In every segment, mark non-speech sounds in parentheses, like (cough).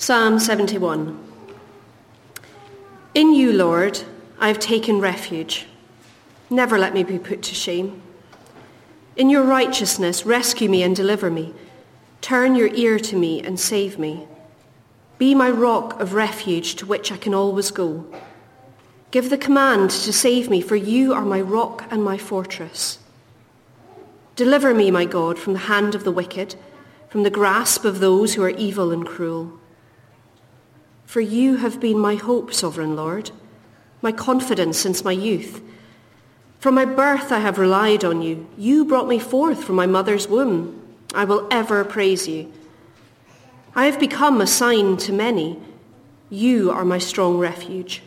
Psalm 71. In you, Lord, I have taken refuge. Never let me be put to shame. In your righteousness, rescue me and deliver me. Turn your ear to me and save me. Be my rock of refuge to which I can always go. Give the command to save me, for you are my rock and my fortress. Deliver me, my God, from the hand of the wicked, from the grasp of those who are evil and cruel. For you have been my hope, sovereign Lord, my confidence since my youth. From my birth I have relied on you. You brought me forth from my mother's womb. I will ever praise you. I have become a sign to many. You are my strong refuge.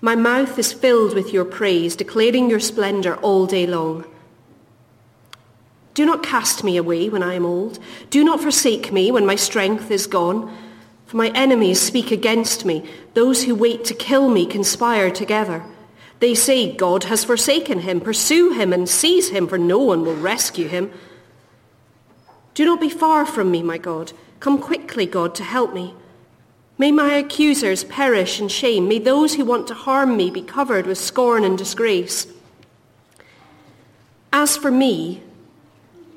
My mouth is filled with your praise, declaring your splendor all day long. Do not cast me away when I am old. Do not forsake me when my strength is gone. For my enemies speak against me. Those who wait to kill me conspire together. They say, God has forsaken him. Pursue him and seize him, for no one will rescue him. Do not be far from me, my God. Come quickly, God, to help me. May my accusers perish in shame. May those who want to harm me be covered with scorn and disgrace. As for me,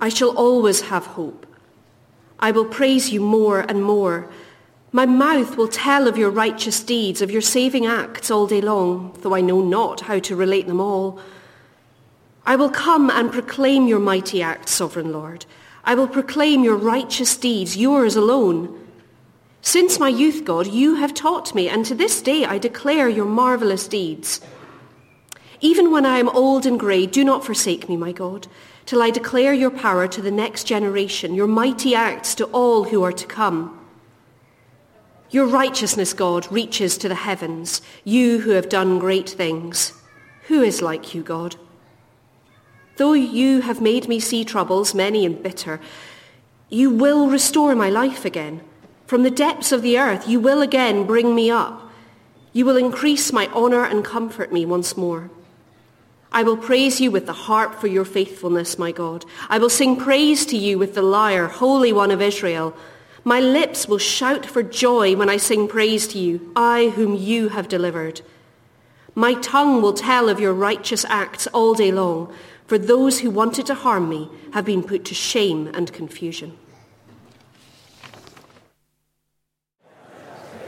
I shall always have hope. I will praise you more and more. My mouth will tell of your righteous deeds, of your saving acts all day long, though I know not how to relate them all. I will come and proclaim your mighty acts, sovereign Lord. I will proclaim your righteous deeds, yours alone. Since my youth, God, you have taught me, and to this day I declare your marvelous deeds. Even when I am old and grey, do not forsake me, my God, till I declare your power to the next generation, your mighty acts to all who are to come. Your righteousness, God, reaches to the heavens, you who have done great things. Who is like you, God? Though you have made me see troubles, many and bitter, you will restore my life again. From the depths of the earth, you will again bring me up. You will increase my honor and comfort me once more. I will praise you with the harp for your faithfulness, my God. I will sing praise to you with the lyre, Holy One of Israel. My lips will shout for joy when I sing praise to you, I whom you have delivered. My tongue will tell of your righteous acts all day long, for those who wanted to harm me have been put to shame and confusion.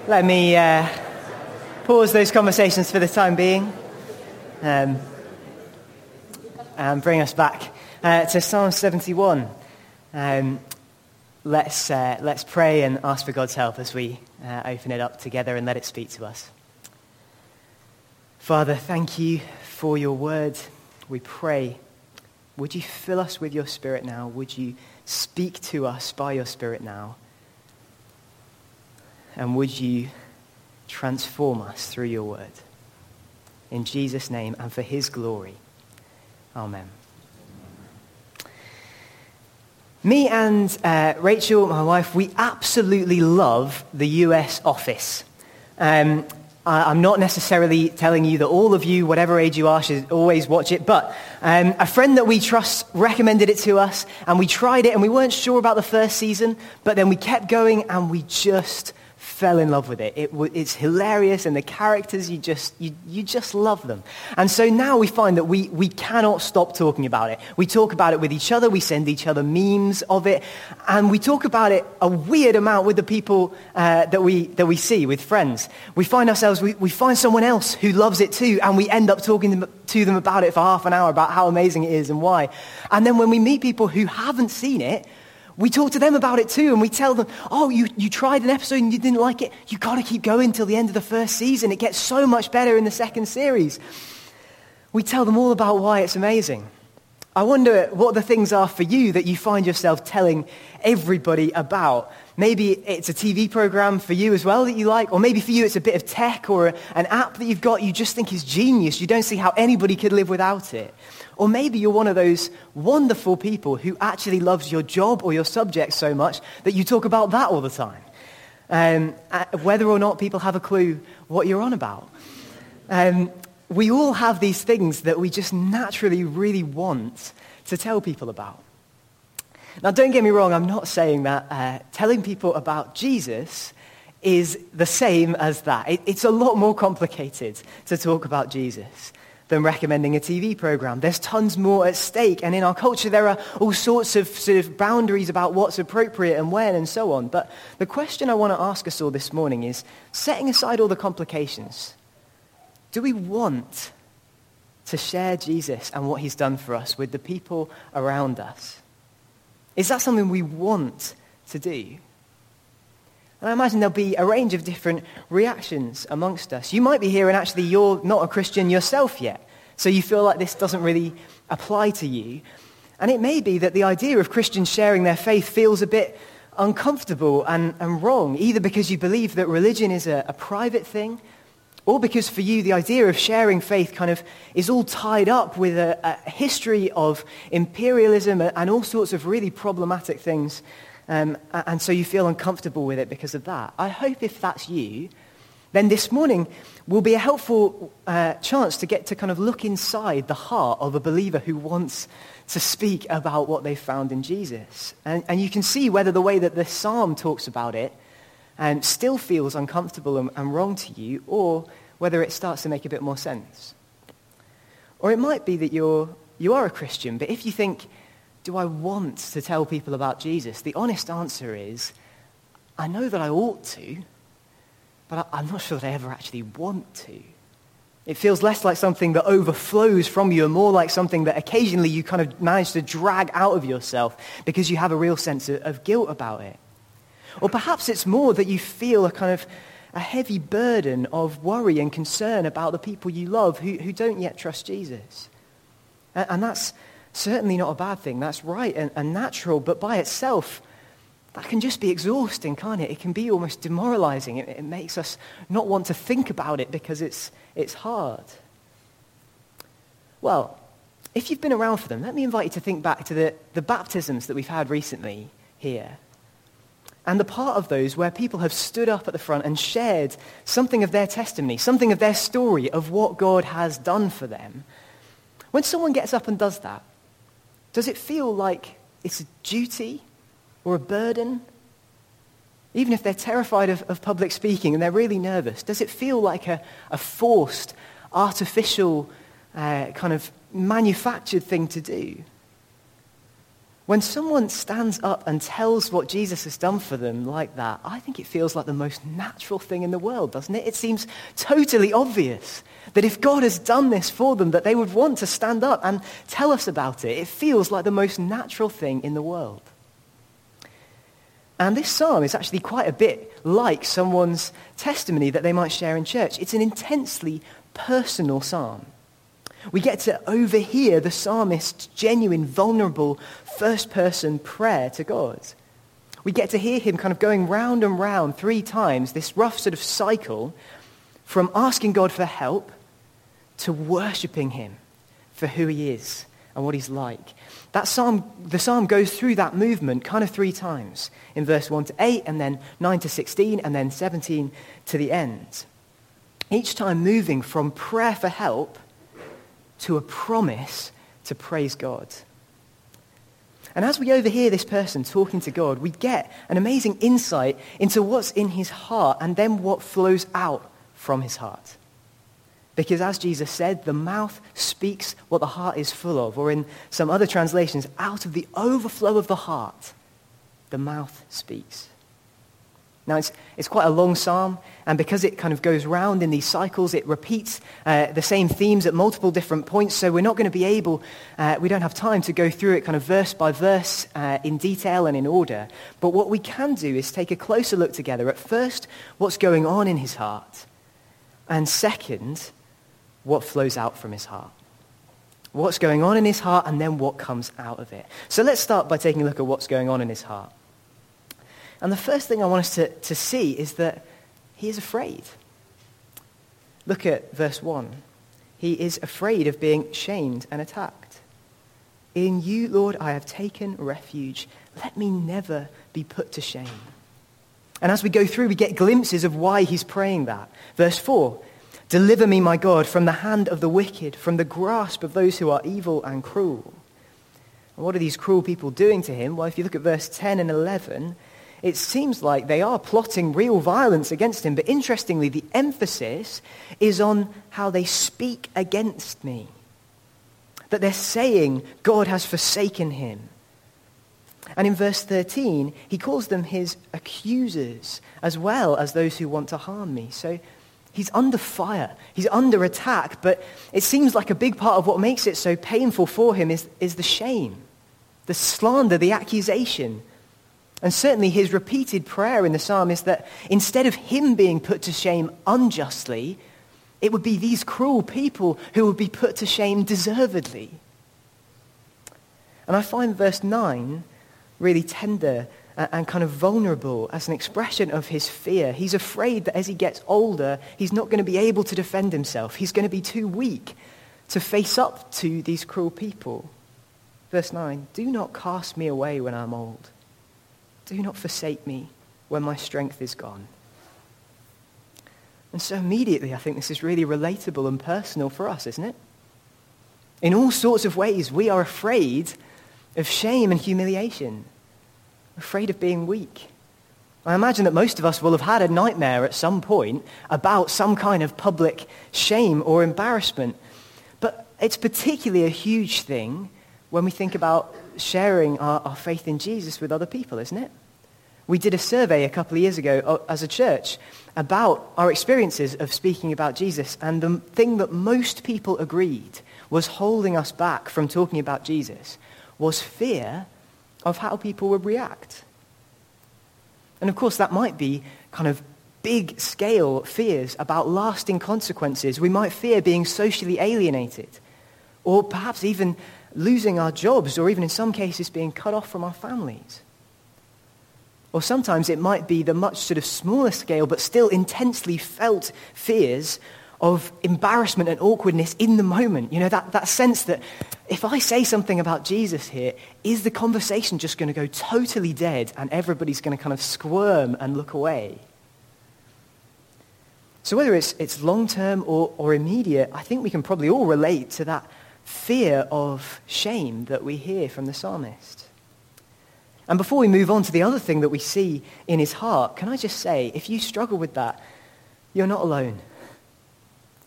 Let me uh, pause those conversations for the time being um, and bring us back uh, to Psalm 71. Um, let's, uh, let's pray and ask for God's help as we uh, open it up together and let it speak to us. Father, thank you for your word. We pray. Would you fill us with your spirit now? Would you speak to us by your spirit now? And would you transform us through your word? In Jesus' name and for his glory. Amen. Me and uh, Rachel, my wife, we absolutely love the US office. Um, I, am not necessarily telling you that all of you, whatever age you are, should always watch it, but um, a friend that we trust recommended it to us, and we tried it, and we weren't sure about the first season, but then we kept going, and we just fell in love with it. it it's hilarious, and the characters, you just, you, you just love them. And so now we find that we, we cannot stop talking about it. We talk about it with each other, we send each other memes of it, and we talk about it a weird amount with the people uh, that, we, that we see, with friends. We find ourselves, we, we find someone else who loves it too, and we end up talking to them about it for half an hour about how amazing it is and why. And then when we meet people who haven't seen it, we talk to them about it too, and we tell them, oh, you, you tried an episode and you didn't like it. You've got to keep going till the end of the first season. It gets so much better in the second series. We tell them all about why it's amazing. I wonder what the things are for you that you find yourself telling everybody about. Maybe it's a TV program for you as well that you like, or maybe for you it's a bit of tech or an app that you've got you just think is genius. You don't see how anybody could live without it. Or maybe you're one of those wonderful people who actually loves your job or your subject so much that you talk about that all the time. Um, uh, whether or not people have a clue what you're on about. Um, we all have these things that we just naturally really want to tell people about. Now, don't get me wrong, I'm not saying that uh, telling people about Jesus is the same as that. It, it's a lot more complicated to talk about Jesus than recommending a TV program. There's tons more at stake. And in our culture, there are all sorts of sort of boundaries about what's appropriate and when and so on. But the question I want to ask us all this morning is, setting aside all the complications, do we want to share Jesus and what he's done for us with the people around us? Is that something we want to do? And I imagine there'll be a range of different reactions amongst us. You might be here and actually you're not a Christian yourself yet. So you feel like this doesn't really apply to you. And it may be that the idea of Christians sharing their faith feels a bit uncomfortable and, and wrong, either because you believe that religion is a, a private thing, or because for you the idea of sharing faith kind of is all tied up with a, a history of imperialism and all sorts of really problematic things um, and so you feel uncomfortable with it because of that. I hope if that's you, then this morning will be a helpful uh, chance to get to kind of look inside the heart of a believer who wants to speak about what they found in Jesus. And, and you can see whether the way that the psalm talks about it um, still feels uncomfortable and, and wrong to you, or whether it starts to make a bit more sense. Or it might be that you're, you are a Christian, but if you think, do I want to tell people about Jesus? The honest answer is, I know that I ought to, but I'm not sure that I ever actually want to. It feels less like something that overflows from you and more like something that occasionally you kind of manage to drag out of yourself because you have a real sense of, guilt about it. Or perhaps it's more that you feel a kind of a heavy burden of worry and concern about the people you love who, who don't yet trust Jesus. And, and that's, certainly not a bad thing. That's right and, and natural, but by itself, that can just be exhausting, can't it? It can be almost demoralizing. It, it, makes us not want to think about it because it's, it's hard. Well, if you've been around for them, let me invite you to think back to the, the baptisms that we've had recently here. And the part of those where people have stood up at the front and shared something of their testimony, something of their story of what God has done for them. When someone gets up and does that, does it feel like it's a duty or a burden? Even if they're terrified of, of public speaking and they're really nervous, does it feel like a, a forced, artificial, uh, kind of manufactured thing to do? When someone stands up and tells what Jesus has done for them like that, I think it feels like the most natural thing in the world, doesn't it? It seems totally obvious that if God has done this for them, that they would want to stand up and tell us about it. It feels like the most natural thing in the world. And this psalm is actually quite a bit like someone's testimony that they might share in church. It's an intensely personal psalm. We get to overhear the psalmist's genuine, vulnerable, first person prayer to God. We get to hear him kind of going round and round three times, this rough sort of cycle from asking God for help to worshipping him for who he is and what he's like. That psalm, the psalm goes through that movement kind of three times in verse 1 to 8 and then 9 to 16 and then 17 to the end. Each time moving from prayer for help to a promise to praise God. And as we overhear this person talking to God, we get an amazing insight into what's in his heart and then what flows out from his heart. Because as Jesus said, the mouth speaks what the heart is full of. Or in some other translations, out of the overflow of the heart, the mouth speaks. Now, it's, it's quite a long psalm, and because it kind of goes round in these cycles, it repeats uh, the same themes at multiple different points, so we're not going to be able, uh, we don't have time to go through it kind of verse by verse uh, in detail and in order. But what we can do is take a closer look together at first, what's going on in his heart, and second, what flows out from his heart. What's going on in his heart, and then what comes out of it. So let's start by taking a look at what's going on in his heart. And the first thing I want us to, to see is that he is afraid. Look at verse 1. He is afraid of being shamed and attacked. In you, Lord, I have taken refuge. Let me never be put to shame. And as we go through, we get glimpses of why he's praying that. Verse 4 Deliver me, my God, from the hand of the wicked, from the grasp of those who are evil and cruel. And what are these cruel people doing to him? Well, if you look at verse 10 and 11, it seems like they are plotting real violence against him. But interestingly, the emphasis is on how they speak against me. That they're saying God has forsaken him. And in verse 13, he calls them his accusers as well as those who want to harm me. So he's under fire. He's under attack. But it seems like a big part of what makes it so painful for him is, is the shame, the slander, the accusation. And certainly his repeated prayer in the psalm is that instead of him being put to shame unjustly, it would be these cruel people who would be put to shame deservedly. And I find verse 9 really tender and kind of vulnerable as an expression of his fear. He's afraid that as he gets older, he's not going to be able to defend himself. He's going to be too weak to face up to these cruel people. Verse 9 Do not cast me away when I'm old. Do not forsake me when my strength is gone. And so immediately, I think this is really relatable and personal for us, isn't it? In all sorts of ways, we are afraid of shame and humiliation, afraid of being weak. I imagine that most of us will have had a nightmare at some point about some kind of public shame or embarrassment. But it's particularly a huge thing when we think about sharing our, our faith in Jesus with other people, isn't it? We did a survey a couple of years ago uh, as a church about our experiences of speaking about Jesus, and the thing that most people agreed was holding us back from talking about Jesus was fear of how people would react. And of course, that might be kind of big scale fears about lasting consequences. We might fear being socially alienated, or perhaps even losing our jobs, or even in some cases being cut off from our families. Or sometimes it might be the much sort of smaller scale, but still intensely felt fears of embarrassment and awkwardness in the moment. You know, that, that sense that if I say something about Jesus here, is the conversation just going to go totally dead and everybody's going to kind of squirm and look away? So whether it's, it's long-term or, or immediate, I think we can probably all relate to that fear of shame that we hear from the psalmist. And before we move on to the other thing that we see in his heart, can I just say, if you struggle with that, you're not alone.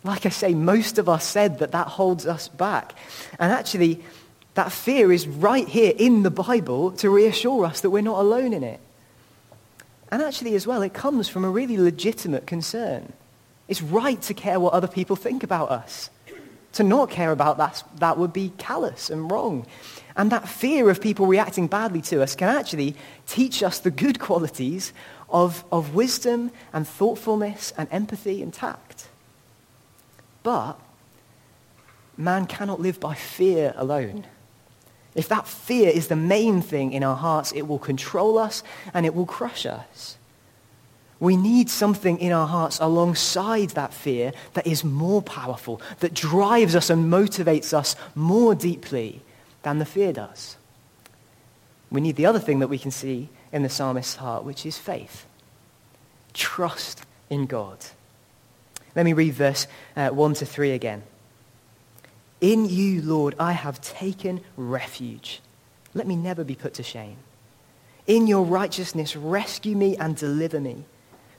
Like I say, most of us said that that holds us back. And actually, that fear is right here in the Bible to reassure us that we're not alone in it. And actually, as well, it comes from a really legitimate concern. It's right to care what other people think about us. To not care about that, that would be callous and wrong. And that fear of people reacting badly to us can actually teach us the good qualities of, of wisdom and thoughtfulness and empathy and tact. But man cannot live by fear alone. If that fear is the main thing in our hearts, it will control us and it will crush us. We need something in our hearts alongside that fear that is more powerful, that drives us and motivates us more deeply than the fear does. We need the other thing that we can see in the psalmist's heart, which is faith. Trust in God. Let me read verse uh, 1 to 3 again. In you, Lord, I have taken refuge. Let me never be put to shame. In your righteousness, rescue me and deliver me.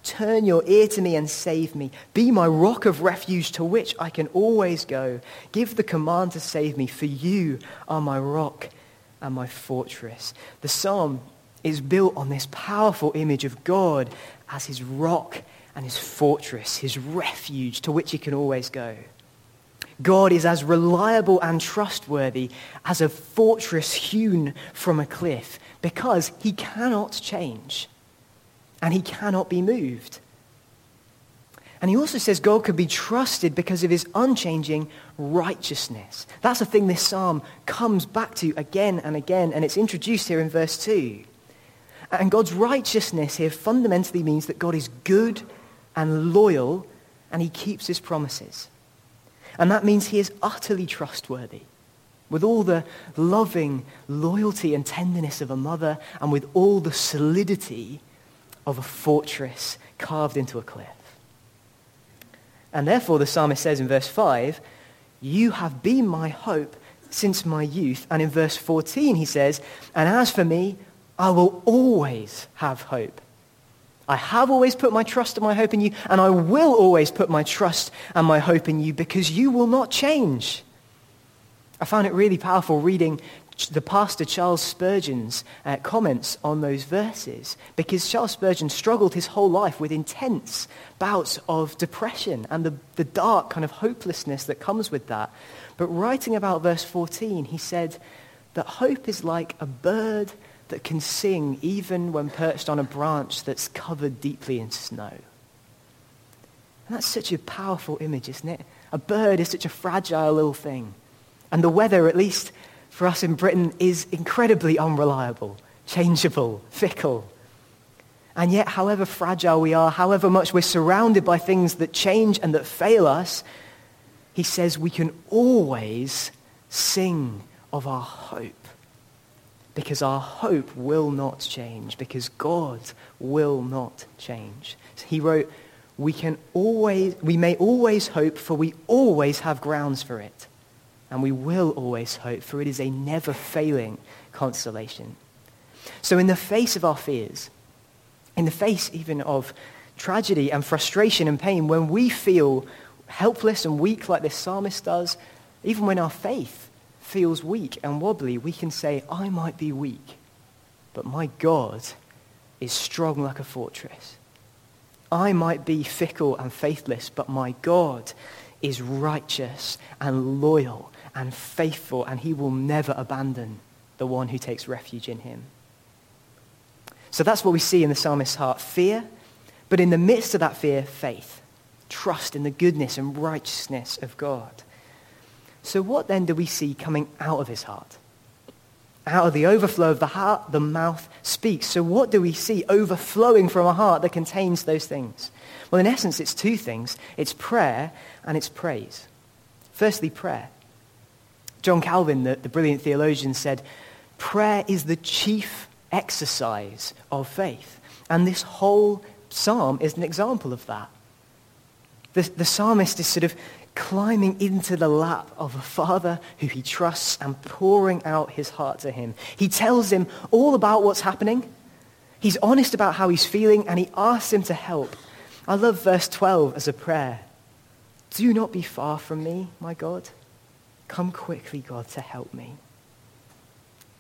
Turn your ear to me and save me. Be my rock of refuge to which I can always go. Give the command to save me, for you are my rock and my fortress. The psalm is built on this powerful image of God as his rock and his fortress, his refuge to which he can always go. God is as reliable and trustworthy as a fortress hewn from a cliff because he cannot change and he cannot be moved. And he also says God could be trusted because of his unchanging righteousness. That's a thing this psalm comes back to again and again, and it's introduced here in verse 2. And God's righteousness here fundamentally means that God is good and loyal, and he keeps his promises. And that means he is utterly trustworthy, with all the loving loyalty and tenderness of a mother, and with all the solidity of a fortress carved into a cliff. And therefore, the psalmist says in verse 5, You have been my hope since my youth. And in verse 14, he says, And as for me, I will always have hope. I have always put my trust and my hope in you, and I will always put my trust and my hope in you because you will not change. I found it really powerful reading the pastor Charles Spurgeon's uh, comments on those verses because Charles Spurgeon struggled his whole life with intense bouts of depression and the, the dark kind of hopelessness that comes with that. But writing about verse 14, he said that hope is like a bird that can sing even when perched on a branch that's covered deeply in snow. And that's such a powerful image, isn't it? A bird is such a fragile little thing. And the weather, at least for us in Britain, is incredibly unreliable, changeable, fickle. And yet, however fragile we are, however much we're surrounded by things that change and that fail us, he says we can always sing of our hope because our hope will not change, because God will not change. So he wrote, we can always, we may always hope, for we always have grounds for it. And we will always hope, for it is a never failing consolation. So in the face of our fears, in the face even of tragedy and frustration and pain, when we feel helpless and weak like this psalmist does, even when our faith feels weak and wobbly, we can say, I might be weak, but my God is strong like a fortress. I might be fickle and faithless, but my God is righteous and loyal and faithful, and he will never abandon the one who takes refuge in him. So that's what we see in the psalmist's heart fear, but in the midst of that fear, faith, trust in the goodness and righteousness of God. So, what then do we see coming out of his heart? Out of the overflow of the heart, the mouth speaks. So, what do we see overflowing from a heart that contains those things? Well, in essence, it's two things it's prayer and it's praise. Firstly, prayer. John Calvin, the, the brilliant theologian, said, Prayer is the chief exercise of faith. And this whole psalm is an example of that. The, the psalmist is sort of climbing into the lap of a father who he trusts and pouring out his heart to him. He tells him all about what's happening. He's honest about how he's feeling and he asks him to help. I love verse 12 as a prayer. Do not be far from me, my God. Come quickly, God, to help me.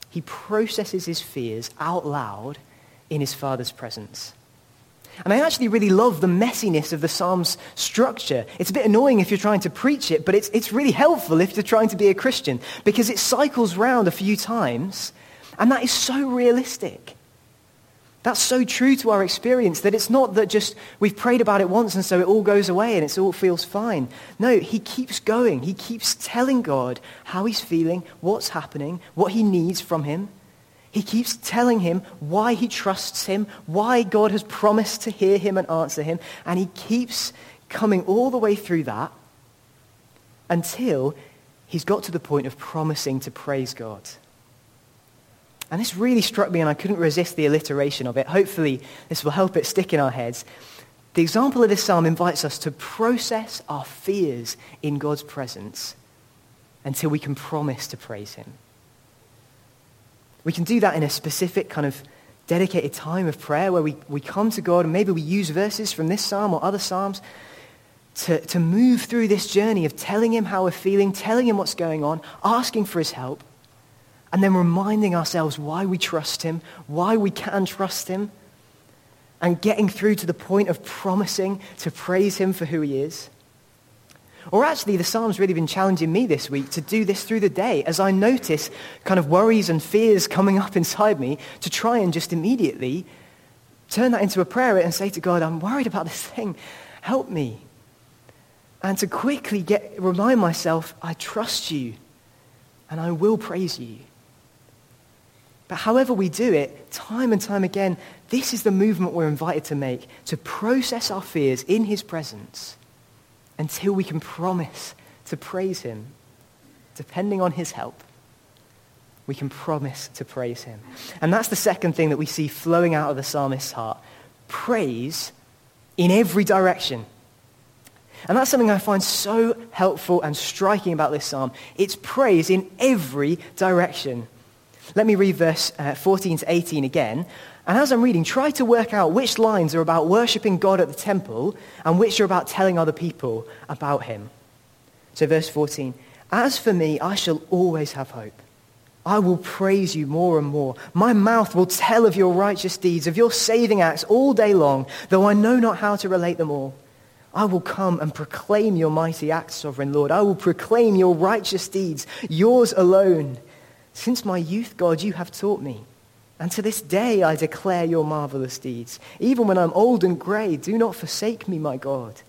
He processes his fears out loud in his father's presence. And I actually really love the messiness of the Psalms structure. It's a bit annoying if you're trying to preach it, but it's, it's really helpful if you're trying to be a Christian because it cycles round a few times, and that is so realistic. That's so true to our experience that it's not that just we've prayed about it once and so it all goes away and it all feels fine. No, he keeps going. He keeps telling God how he's feeling, what's happening, what he needs from him. He keeps telling him why he trusts him, why God has promised to hear him and answer him, and he keeps coming all the way through that until he's got to the point of promising to praise God. And this really struck me, and I couldn't resist the alliteration of it. Hopefully, this will help it stick in our heads. The example of this psalm invites us to process our fears in God's presence until we can promise to praise him. We can do that in a specific kind of dedicated time of prayer where we, we come to God and maybe we use verses from this psalm or other psalms to, to move through this journey of telling him how we're feeling, telling him what's going on, asking for his help, and then reminding ourselves why we trust him, why we can trust him, and getting through to the point of promising to praise him for who he is. Or actually, the Psalm's really been challenging me this week to do this through the day as I notice kind of worries and fears coming up (laughs) inside me to try and just immediately turn that into a prayer and say to God, I'm worried about this thing. Help me. And to quickly get, remind myself, I trust you and I will praise you. But however we do it, time and time again, this is the movement we're invited to make, to process our fears in his presence until we can promise to praise him, depending on his help. We can promise to praise him. And that's the second thing that we see flowing out of the psalmist's heart. Praise in every direction. And that's something I find so helpful and striking about this psalm. It's praise in every direction. Let me read verse uh, 14 to 18 again. And as I'm reading, try to work out which lines are about worshipping God at the temple and which are about telling other people about him. So, verse 14 As for me, I shall always have hope. I will praise you more and more. My mouth will tell of your righteous deeds, of your saving acts all day long, though I know not how to relate them all. I will come and proclaim your mighty acts, sovereign Lord. I will proclaim your righteous deeds, yours alone. Since my youth, God, you have taught me. And to this day I declare your marvelous deeds. Even when I'm old and grey, do not forsake me, my God,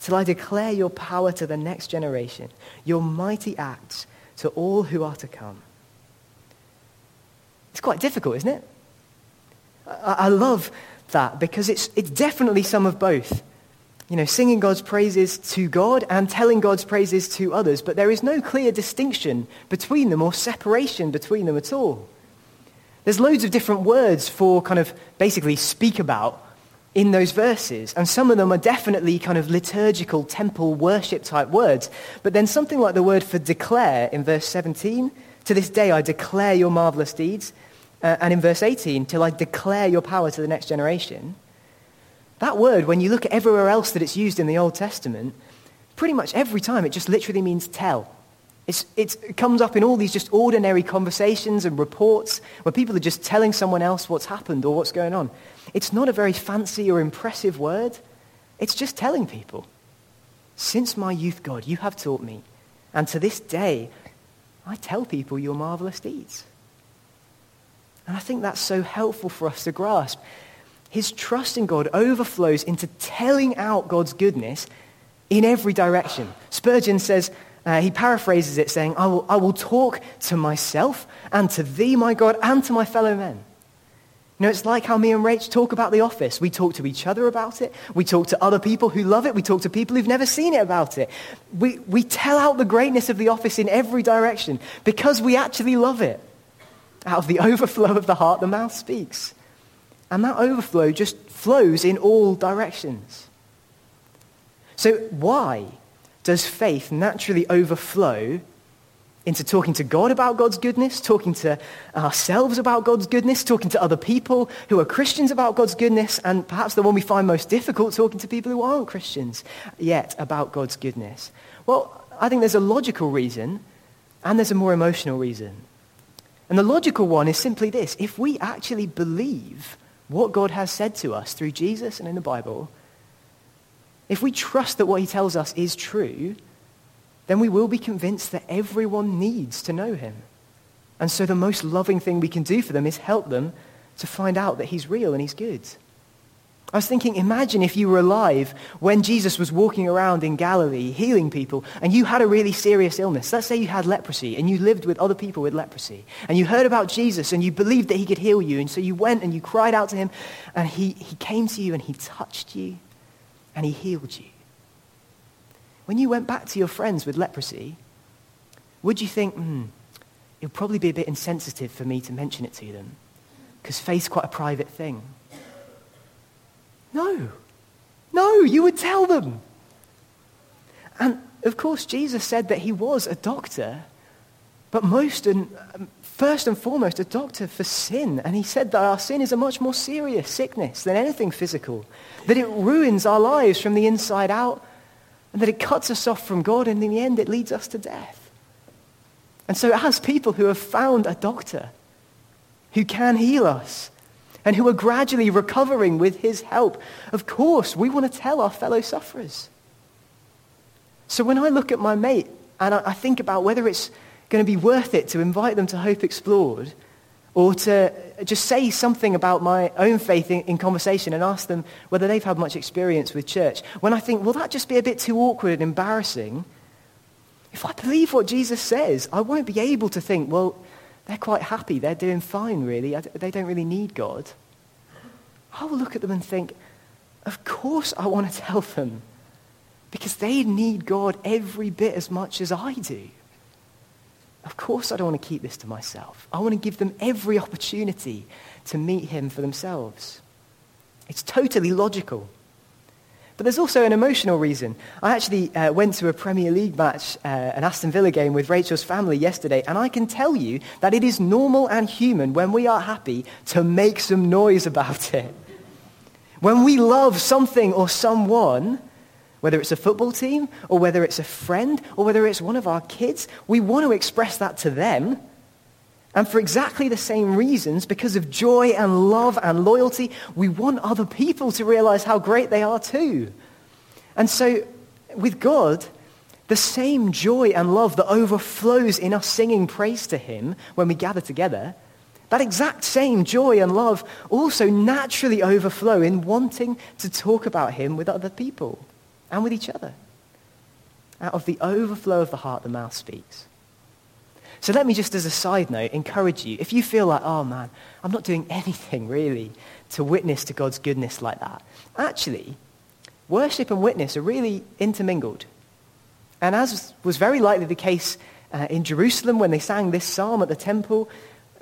till I declare your power to the next generation, your mighty acts to all who are to come. It's quite difficult, isn't it? I, I love that because it's, it's definitely some of both. You know, singing God's praises to God and telling God's praises to others, but there is no clear distinction between them or separation between them at all. There's loads of different words for kind of basically speak about in those verses, and some of them are definitely kind of liturgical temple worship type words. But then something like the word for declare in verse 17, to this day I declare your marvelous deeds. Uh, and in verse 18, till I declare your power to the next generation. That word, when you look at everywhere else that it's used in the Old Testament, pretty much every time it just literally means tell. It's, it's, it comes up in all these just ordinary conversations and reports where people are just telling someone else what's happened or what's going on. It's not a very fancy or impressive word. It's just telling people. Since my youth, God, you have taught me. And to this day, I tell people your marvelous deeds. And I think that's so helpful for us to grasp. His trust in God overflows into telling out God's goodness in every direction. Spurgeon says, uh, he paraphrases it saying, I will, I will talk to myself and to thee, my God, and to my fellow men. You know, it's like how me and Rach talk about the office. We talk to each other about it. We talk to other people who love it. We talk to people who've never seen it about it. We, we tell out the greatness of the office in every direction because we actually love it. Out of the (laughs) overflow of the heart, the mouth speaks. And that overflow just flows in all directions. So, why does faith naturally overflow into talking to God about God's goodness, talking to ourselves about God's goodness, talking to other people who are Christians about God's goodness, and perhaps the one we find most difficult, talking to people who aren't Christians yet about God's goodness? Well, I think there's a logical reason, and there's a more emotional reason. And the logical one is simply this. If we actually believe what God has said to us through Jesus and in the Bible, if we trust that what he tells us is true, then we will be convinced that everyone needs to know him. And so the most loving thing we can do for them is help them to find out that he's real and he's good. I was thinking, imagine if you were alive when Jesus was walking around in Galilee healing people and you had a really serious illness. Let's say you had leprosy and you lived with other people with leprosy and you heard about Jesus and you believed that he could heal you. And so you went and you cried out to him and he, he came to you and he touched you and he healed you. When you went back to your friends with leprosy, would you think, hmm, it would probably be a bit insensitive for me to mention it to them because faith's quite a private thing? No. No, you would tell them. And of course, Jesus said that he was a doctor, but most and um, first and foremost, a doctor for sin. And he said that our sin is a much more serious sickness than anything physical, that it ruins our lives from the inside out, and that it cuts us off from God, and in the end, it leads us to death. And so, as people who have found a doctor who can heal us, and who are gradually recovering with his help. Of course, we want to tell our fellow sufferers. So when I look at my mate and I think about whether it's going to be worth it to invite them to Hope Explored or to just say something about my own faith in, in, conversation and ask them whether they've had much experience with church, when I think, will that just be a bit too awkward and embarrassing? If I believe what Jesus says, I won't be able to think, well, they're quite happy. They're doing fine, really. They don't really need God. I will look at them and think, of course I want to tell them. Because they need God every bit as much as I do. Of course I don't want to keep this to myself. I want to give them every opportunity to meet him for themselves. It's totally logical. But there's also an emotional reason. I actually uh, went to a Premier League match, uh, an Aston Villa game with Rachel's family yesterday, and I can tell you that it is normal and human when we are happy to make some noise about (laughs) it. When we love something or someone, whether it's a football team or whether it's a friend or whether it's one of our kids, we want to express that to them. And for exactly the same reasons, because of joy and love and loyalty, we want other people to realize how great they are too. And so with God, the same joy and love that overflows in us singing praise to him when we gather together, that exact same joy and love also naturally overflow in wanting to talk about him with other people and with each other. Out of the overflow of the heart, the mouth speaks. So let me just as a side note encourage you, if you feel like, oh man, I'm not doing (laughs) anything really to witness to God's goodness like that, actually, worship and witness are really intermingled. And as was very likely the case uh, in Jerusalem when they sang this psalm at the temple,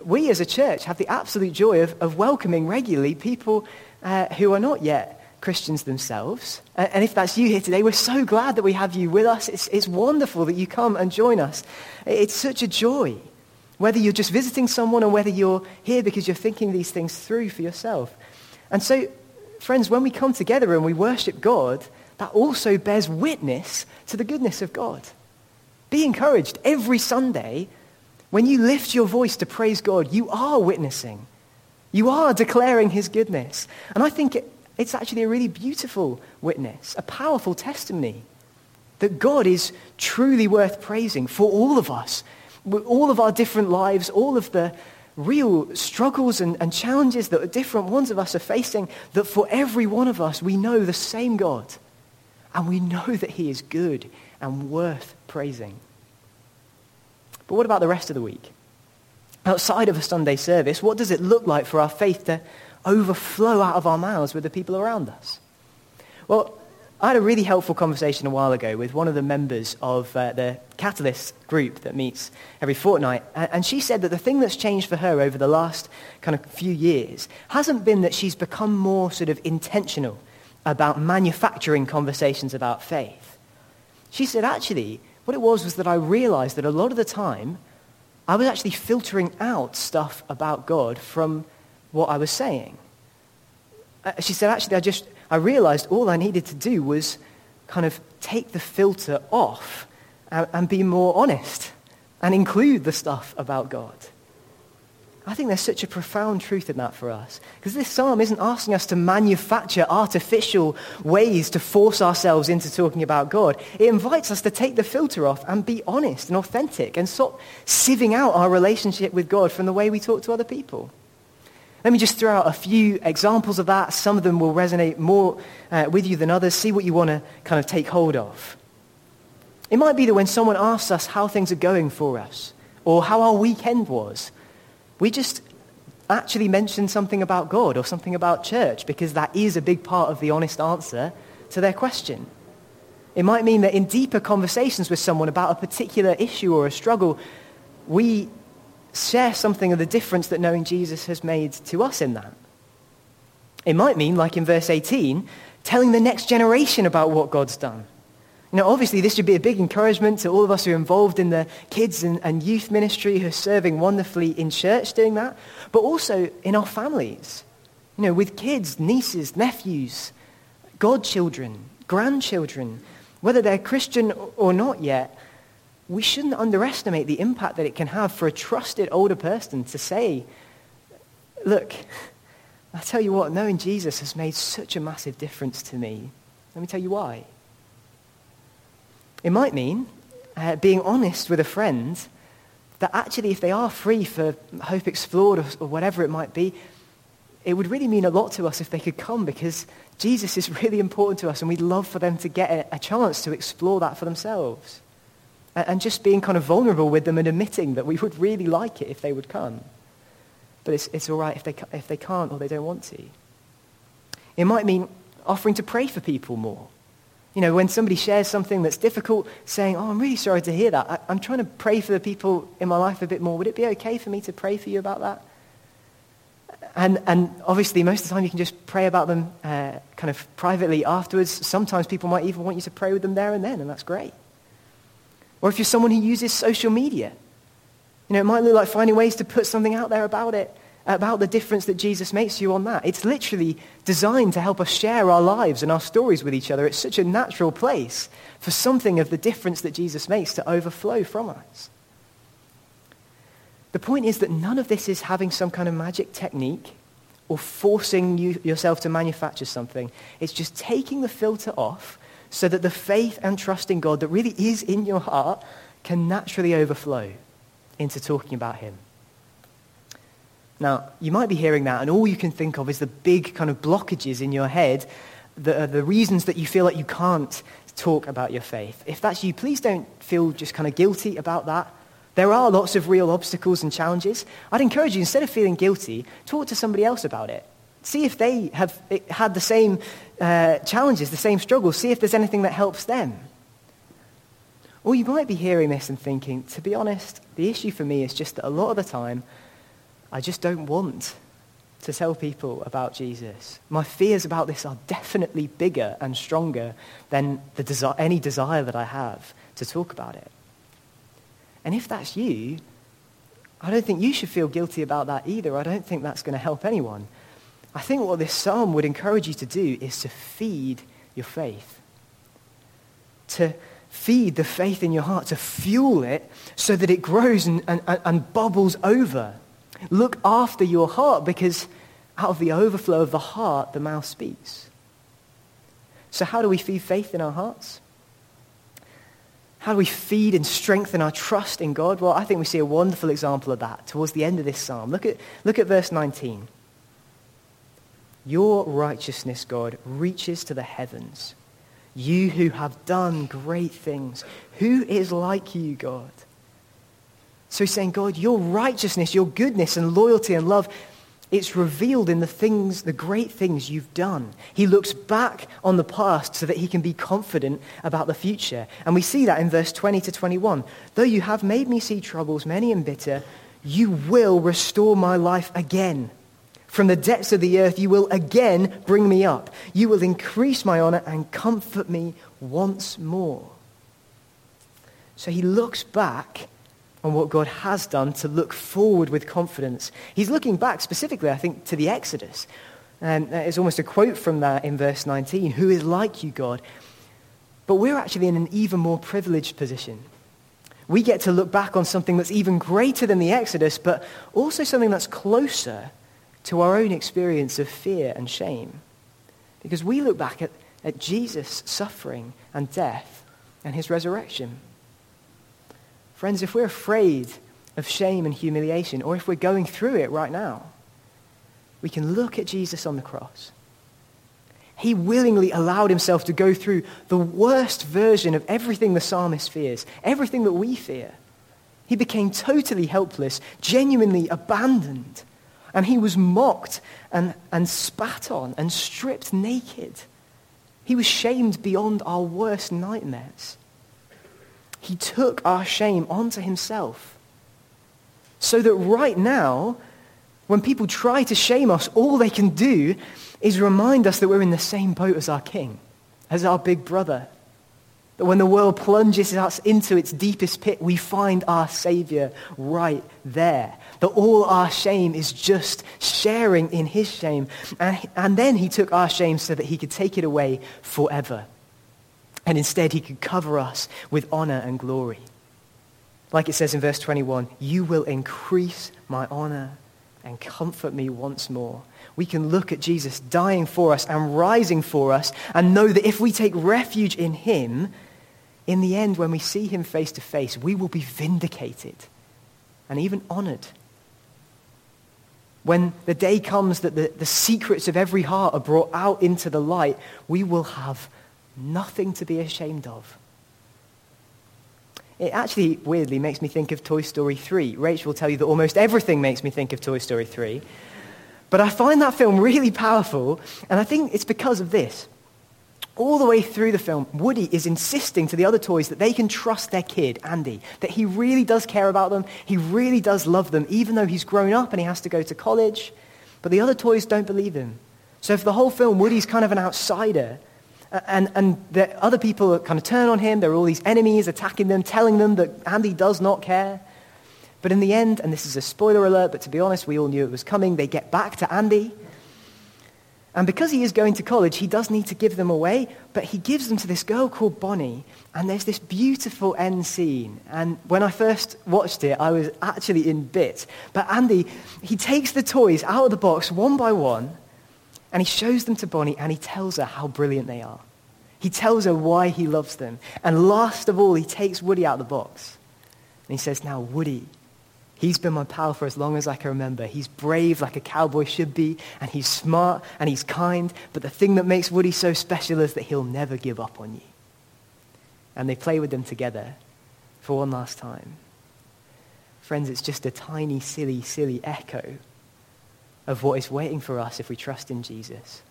we as a church have the absolute joy of, of welcoming regularly people uh, who are not yet Christians themselves. And if that's you here today, we're so glad that we have you with us. It's, it's wonderful that you come and join us. It's such a joy, whether you're just visiting someone or whether you're here because you're thinking these things through for yourself. And so, friends, when we come together and we worship God, that also bears witness to the goodness of God. Be encouraged every Sunday when you lift your voice to praise God, you are witnessing. You are declaring his goodness. And I think it, it's actually a really beautiful witness, a powerful testimony that God is truly worth praising for all of us, all of our different lives, all of the real struggles and, and challenges that different ones of us are facing, that for every one of us we know the same God. And we know that he is good and worth praising. But what about the rest of the week? Outside of a Sunday service, what does it look like for our faith to overflow out of our mouths with the people around us? Well, I had a really helpful conversation a while ago with one of the members of uh, the Catalyst group that meets every fortnight. And she said that the thing that's changed for her over the last kind of few years hasn't been that she's become more sort of intentional about manufacturing conversations about faith. She said, actually, what it was was that I realized that a lot of the time, I was actually filtering out stuff about God from what I was saying. Uh, she said, actually, I just, I realized all I needed to do was kind of take the filter off and, and be more honest and include the stuff about God. I think there's such a profound truth in that for us. Because this psalm isn't asking us to manufacture artificial ways to force ourselves into talking about God. It invites us to take the filter off and be honest and authentic and stop sieving out our relationship with God from the way we talk to other people. Let me just throw out a few examples of that. Some of them will resonate more uh, with you than others. See what you want to kind of take hold of. It might be that when someone asks us how things are going for us or how our weekend was, we just actually mention something about God or something about church because that is a big part of the honest answer to their question. It might mean that in deeper conversations with someone about a particular issue or a struggle, we share something of the difference that knowing Jesus has made to us in that. It might mean, like in verse 18, telling the next generation about what God's done. You know, obviously, this should be a big encouragement to all of us who are involved in the kids and, and youth ministry who are serving wonderfully in church doing that, but also in our families. You know, with kids, nieces, nephews, godchildren, grandchildren, whether they're Christian or not yet, we shouldn't underestimate the impact that it can have for a trusted older person to say, look, I tell you what, knowing Jesus has made such a massive difference to me. Let me tell you why. It might mean uh, being honest with a friend that actually if they are free for Hope Explored or, or whatever it might be, it would really mean a lot to us if they could come because Jesus is (laughs) really important to us and we'd love for them to get a, a chance to explore that for themselves and just being kind of vulnerable with them and admitting that we would really like it if they would come. But it's, it's all right if they, if they can't or they don't want to. It might mean offering to pray for people more. You know, when somebody shares something that's difficult, saying, oh, I'm really sorry to hear that. I, I'm trying to pray for the people in my life a bit more. Would it be okay for me to pray for you about that? and, and obviously, most of the time, you can just pray about them uh, kind of privately afterwards. Sometimes people might even want you to pray with them there and then, and that's great. Or if you're someone who uses social media, you know, it might look like finding ways to put something out there about it, about the difference that Jesus makes you on that. It's literally designed to help us share our lives and our stories with each other. It's such a natural place for something of the difference that Jesus makes to overflow from us. The point is that none of this is having some kind of magic technique or forcing you, yourself to manufacture something. It's just taking the filter off so that the faith and trust in God that really is in your heart can naturally overflow into talking about Him. Now, you might be hearing that, and all you can think of is the big kind of blockages in your head, the, the reasons that you feel like you can't talk about your faith. If that's you, please don't feel just kind of guilty about that. There are lots of real obstacles and challenges. I'd encourage you, instead of feeling guilty, talk to somebody else about it. See if they have had the same uh, challenges, the same struggles. See if there's anything that helps them. Or you might be hearing this and thinking, to be honest, the issue for me is just that a lot of the time, I just don't want to tell people about Jesus. My fears about this are definitely bigger and stronger than desi- any desire that I have to talk about it. And if that's you, I don't think you should feel guilty about that either. I don't think that's going to help anyone. I think what this psalm would encourage you to do is to feed your faith. To feed the faith in your heart, to fuel it so that it grows and, and, and bubbles over. Look after your heart because out of the overflow of the heart, the mouth speaks. So, how do we feed faith in our hearts? How do we feed and strengthen our trust in God? Well, I think we see a wonderful example of that towards the end of this psalm. Look at, look at verse 19. Your righteousness, God, reaches to the heavens. You who have done great things. Who is like you, God? So he's saying, God, your righteousness, your goodness and loyalty and love, it's revealed in the things, the great things you've done. He looks back on the past so that he can be confident about the future. And we see that in verse 20 to 21. Though you have made me see troubles many and bitter, you will restore my life again. From the depths of the earth, you will again bring me up. You will increase my honor and comfort me once more. So he looks back on what God has done to look forward with confidence. He's looking back specifically, I think, to the Exodus. And uh, it's almost a quote from that in verse 19 Who is like you, God? But we're actually in an even more privileged position. We get to look back on something that's even greater than the Exodus, but also something that's closer to our own experience of fear and shame. Because we look back at, at Jesus' suffering and death and his resurrection. Friends, if we're afraid of shame and humiliation, or if we're going through it right now, we can look at Jesus on the cross. He willingly allowed himself to go through the worst version of everything the psalmist fears, everything that we fear. He became totally helpless, genuinely abandoned, and he was mocked and, and spat on and stripped naked. He was shamed beyond our worst nightmares. He took our shame onto himself. So that right now, when people try to shame us, all they can do is remind us that we're in the same boat as our king, as our big brother. That when the world plunges us into its deepest pit, we find our Savior right there. That all our shame is just sharing in his shame. And, and then he took our shame so that he could take it away forever. And instead, he could cover us with honor and glory. Like it says in verse 21, you will increase my honor and comfort me once more. We can look at Jesus dying for us and rising for us and know that if we take refuge in him, in the end, when we see him face to face, we will be vindicated and even honored. When the day comes that the, the secrets of every heart are brought out into the light, we will have Nothing to be ashamed of. It actually, weirdly, makes me think of Toy Story 3. Rachel will tell you that almost everything makes me think of Toy Story 3. But I find that film really powerful, and I think it's because of this. All the way through the film, Woody is insisting to the other toys that they can trust their kid, Andy, that he really does care about them, he really does love them, even though he's grown up and he has to go to college. But the other toys don't believe him. So for the whole film, Woody's kind of an outsider. And, and the other people kind of turn on him. There are all these enemies attacking them, telling them that Andy does not care. But in the end, and this is a spoiler alert, but to be honest, we all knew it was coming, they get back to Andy. And because he is going to college, he does need to give them away, but he gives them to this girl called Bonnie, and there's this beautiful end scene. And when I first watched it, I was actually in bits. But Andy, he takes the toys out of the box one by one, and he shows them to Bonnie, and he tells her how brilliant they are. He tells her why he loves them. And last of all, he takes Woody out of the box. And he says, now, Woody, He's been my pal for as long as I can remember. He's brave like a cowboy should be, and he's smart and he's kind. But the thing that makes Woody so special is that he'll never give up on you. And they play with them together for one last time. Friends, it's just a tiny, silly, silly echo of what is waiting for us if we trust in Jesus.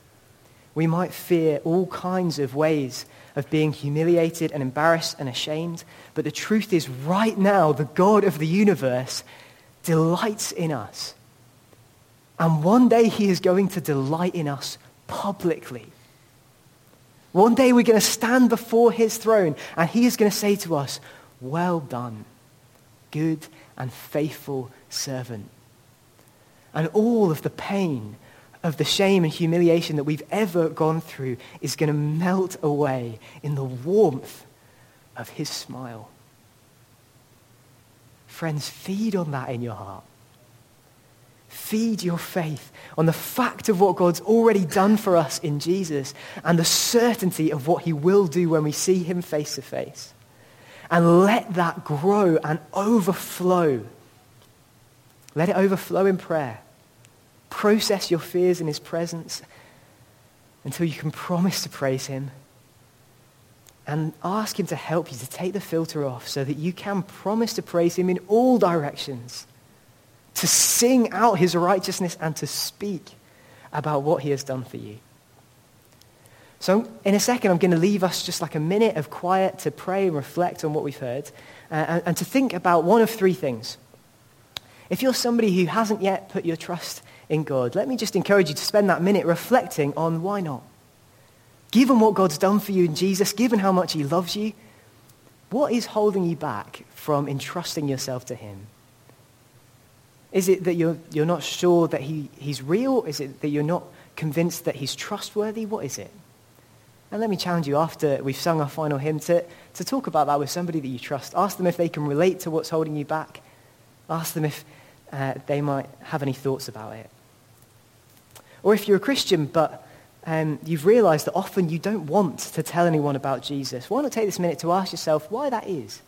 We might fear all kinds of ways of being humiliated and embarrassed and ashamed, but the truth is, right now, the God of the universe delights in us. And one day he is going to delight in us publicly. One day we're going to stand before his throne and he is going to say to us, Well done, good and faithful servant. And all of the pain of the shame and humiliation that we've ever gone through is going to melt away in the warmth of his smile. Friends, feed on that in your heart. Feed your faith on the fact of what God's already done for us in Jesus and the certainty of what he will do when we see him face to face. And let that grow and overflow. Let it overflow in prayer. Process your fears in his presence until you can promise to praise him and ask him to help you to take the filter off so that you can promise to praise him in all directions, to sing out his righteousness and to speak about what he has done for you. So in a second, I'm going to leave us just like a minute of quiet to pray and reflect on what we've heard uh, and, and to think about one of three things. If you're somebody who hasn't yet put your trust in God, let me just encourage you to spend that minute reflecting on why not. Given what God's done for you in Jesus, given how much he loves you, what is holding you back from entrusting yourself to him? Is it that you're, you're not sure that he, he's real? Is it that you're not convinced that he's trustworthy? What is it? And let me challenge you after we've sung our final hymn to, to talk about that with somebody that you trust. Ask them if they can relate to what's holding you back. Ask them if uh, they might have any thoughts about it. Or if you're a Christian, but um, you've realized that often you don't want to tell anyone about Jesus, why not take this minute to ask yourself why that is?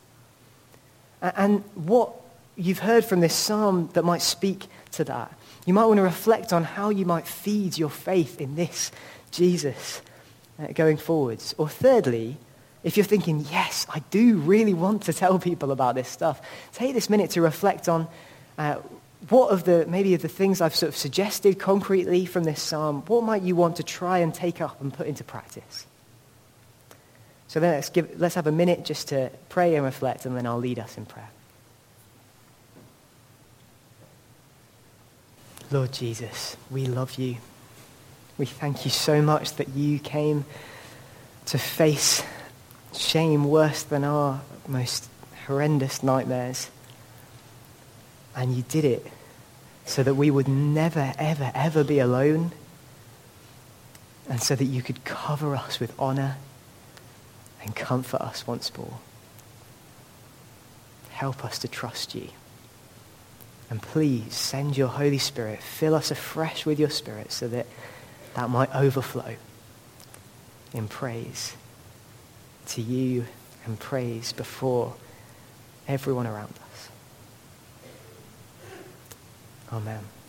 And what you've heard from this psalm that might speak to that. You might want to reflect on how you might feed your faith in this Jesus uh, going forwards. Or thirdly, if you're thinking, yes, I do really want to tell people about this stuff, take this minute to reflect on uh, what of the, maybe of the things I've sort of suggested concretely from this psalm, what might you want to try and take up and put into practice? So then let's, give, let's have a minute just to pray and reflect, and then I'll lead us in prayer. Lord Jesus, we love you. We thank you so much that you came to face shame worse than our most horrendous nightmares. And you did it so that we would never, ever, ever be alone. And so that you could cover us with honor and comfort us once more. Help us to trust you. And please send your Holy Spirit, fill us afresh with your Spirit so that that might overflow in praise to you and praise before everyone around us. Amen.